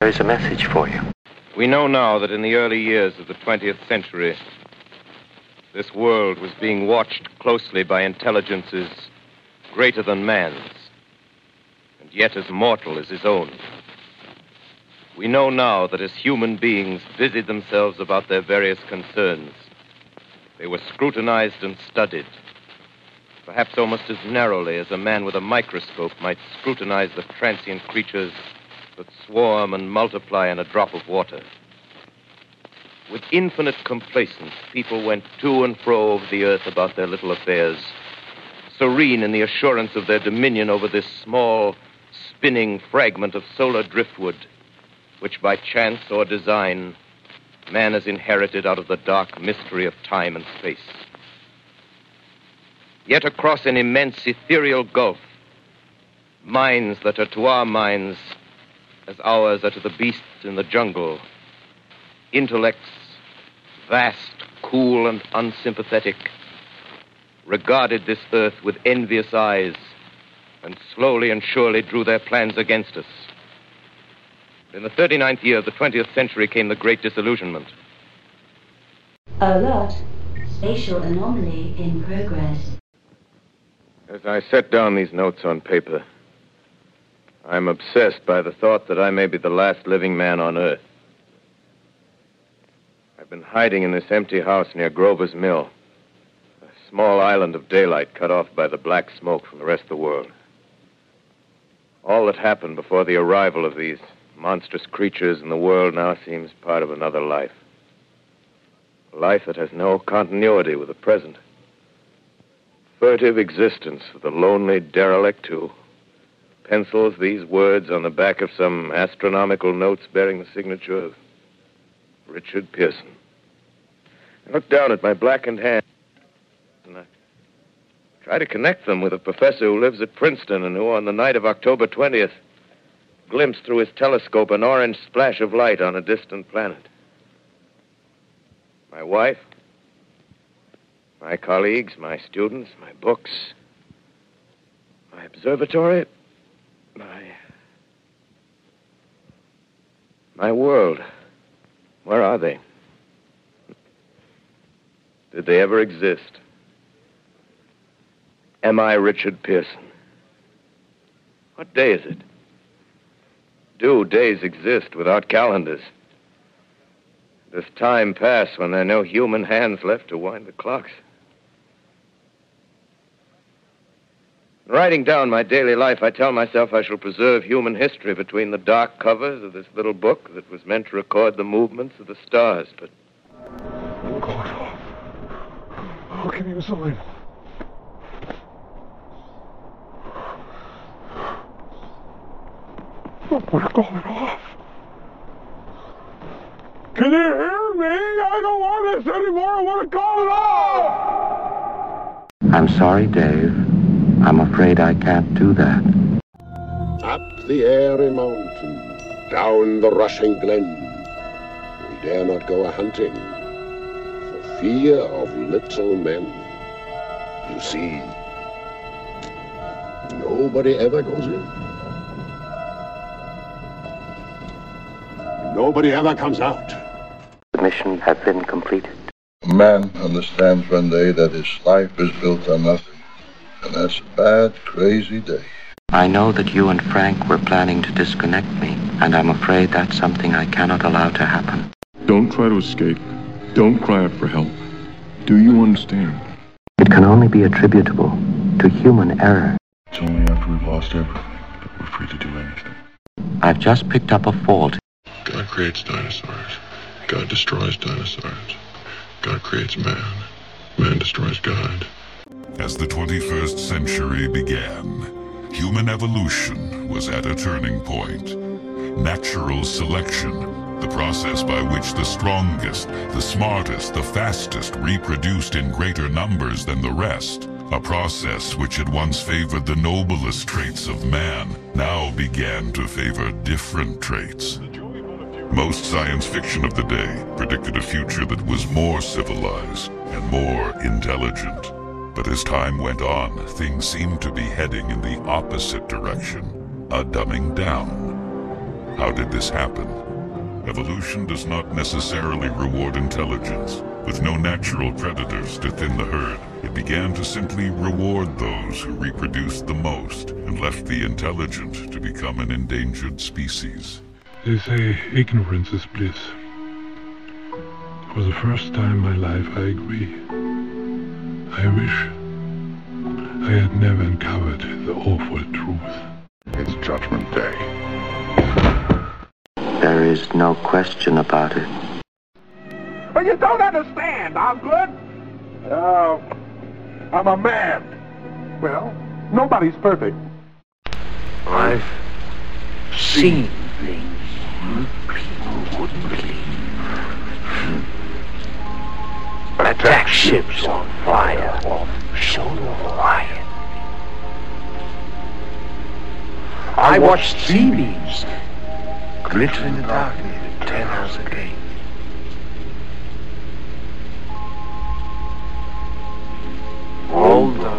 There is a message for you. We know now that in the early years of the 20th century, this world was being watched closely by intelligences greater than man's, and yet as mortal as his own. We know now that as human beings busied themselves about their various concerns, they were scrutinized and studied, perhaps almost as narrowly as a man with a microscope might scrutinize the transient creatures that swarm and multiply in a drop of water. With infinite complacence, people went to and fro over the earth about their little affairs, serene in the assurance of their dominion over this small, spinning fragment of solar driftwood, which by chance or design man has inherited out of the dark mystery of time and space. Yet across an immense ethereal gulf, minds that are to our minds as ours are to the beasts in the jungle. Intellects, vast, cool, and unsympathetic, regarded this earth with envious eyes and slowly and surely drew their plans against us. In the 39th year of the 20th century came the Great Disillusionment. Alert. Spatial anomaly in progress. As I set down these notes on paper, I'm obsessed by the thought that I may be the last living man on Earth. I've been hiding in this empty house near Grover's Mill, a small island of daylight cut off by the black smoke from the rest of the world. All that happened before the arrival of these monstrous creatures in the world now seems part of another life. A life that has no continuity with the present. Furtive existence of the lonely derelict who pencils these words on the back of some astronomical notes bearing the signature of Richard Pierson. I look down at my blackened hand and I try to connect them with a professor who lives at Princeton and who, on the night of October 20th, glimpsed through his telescope an orange splash of light on a distant planet. My wife, my colleagues, my students, my books, my observatory, my. My world. Where are they? Did they ever exist? Am I Richard Pierson? What day is it? Do days exist without calendars? Does time pass when there are no human hands left to wind the clocks? Writing down my daily life, I tell myself I shall preserve human history between the dark covers of this little book that was meant to record the movements of the stars, but. God. Oh, give me a sign. Oh, we're going off. Can you hear me? I don't want this anymore. I want to call it off. I'm sorry, Dave. I'm afraid I can't do that. Up the airy mountain, down the rushing glen, we dare not go a hunting, for fear of little men. You see, nobody ever goes in. Nobody ever comes out. The mission has been completed. Man understands one day that his life is built on nothing. And that's a bad, crazy day. I know that you and Frank were planning to disconnect me, and I'm afraid that's something I cannot allow to happen. Don't try to escape. Don't cry out for help. Do you understand? It can only be attributable to human error. It's only after we've lost everything that we're free to do anything. I've just picked up a fault. God creates dinosaurs. God destroys dinosaurs. God creates man. Man destroys God. As the 21st century began, human evolution was at a turning point. Natural selection, the process by which the strongest, the smartest, the fastest reproduced in greater numbers than the rest, a process which had once favored the noblest traits of man, now began to favor different traits. Most science fiction of the day predicted a future that was more civilized and more intelligent. But as time went on, things seemed to be heading in the opposite direction, a dumbing down. How did this happen? Evolution does not necessarily reward intelligence. With no natural predators to thin the herd, it began to simply reward those who reproduced the most and left the intelligent to become an endangered species. They say ignorance is bliss. For the first time in my life, I agree. I wish I had never uncovered the awful truth. It's Judgment Day. There is no question about it. But you don't understand, Osgood. Oh, I'm a man. Well, nobody's perfect. I've seen things you people wouldn't believe. Attack ships on Fire of a Lion. I watched C-beams glitter in the darkness ten hours a day. All the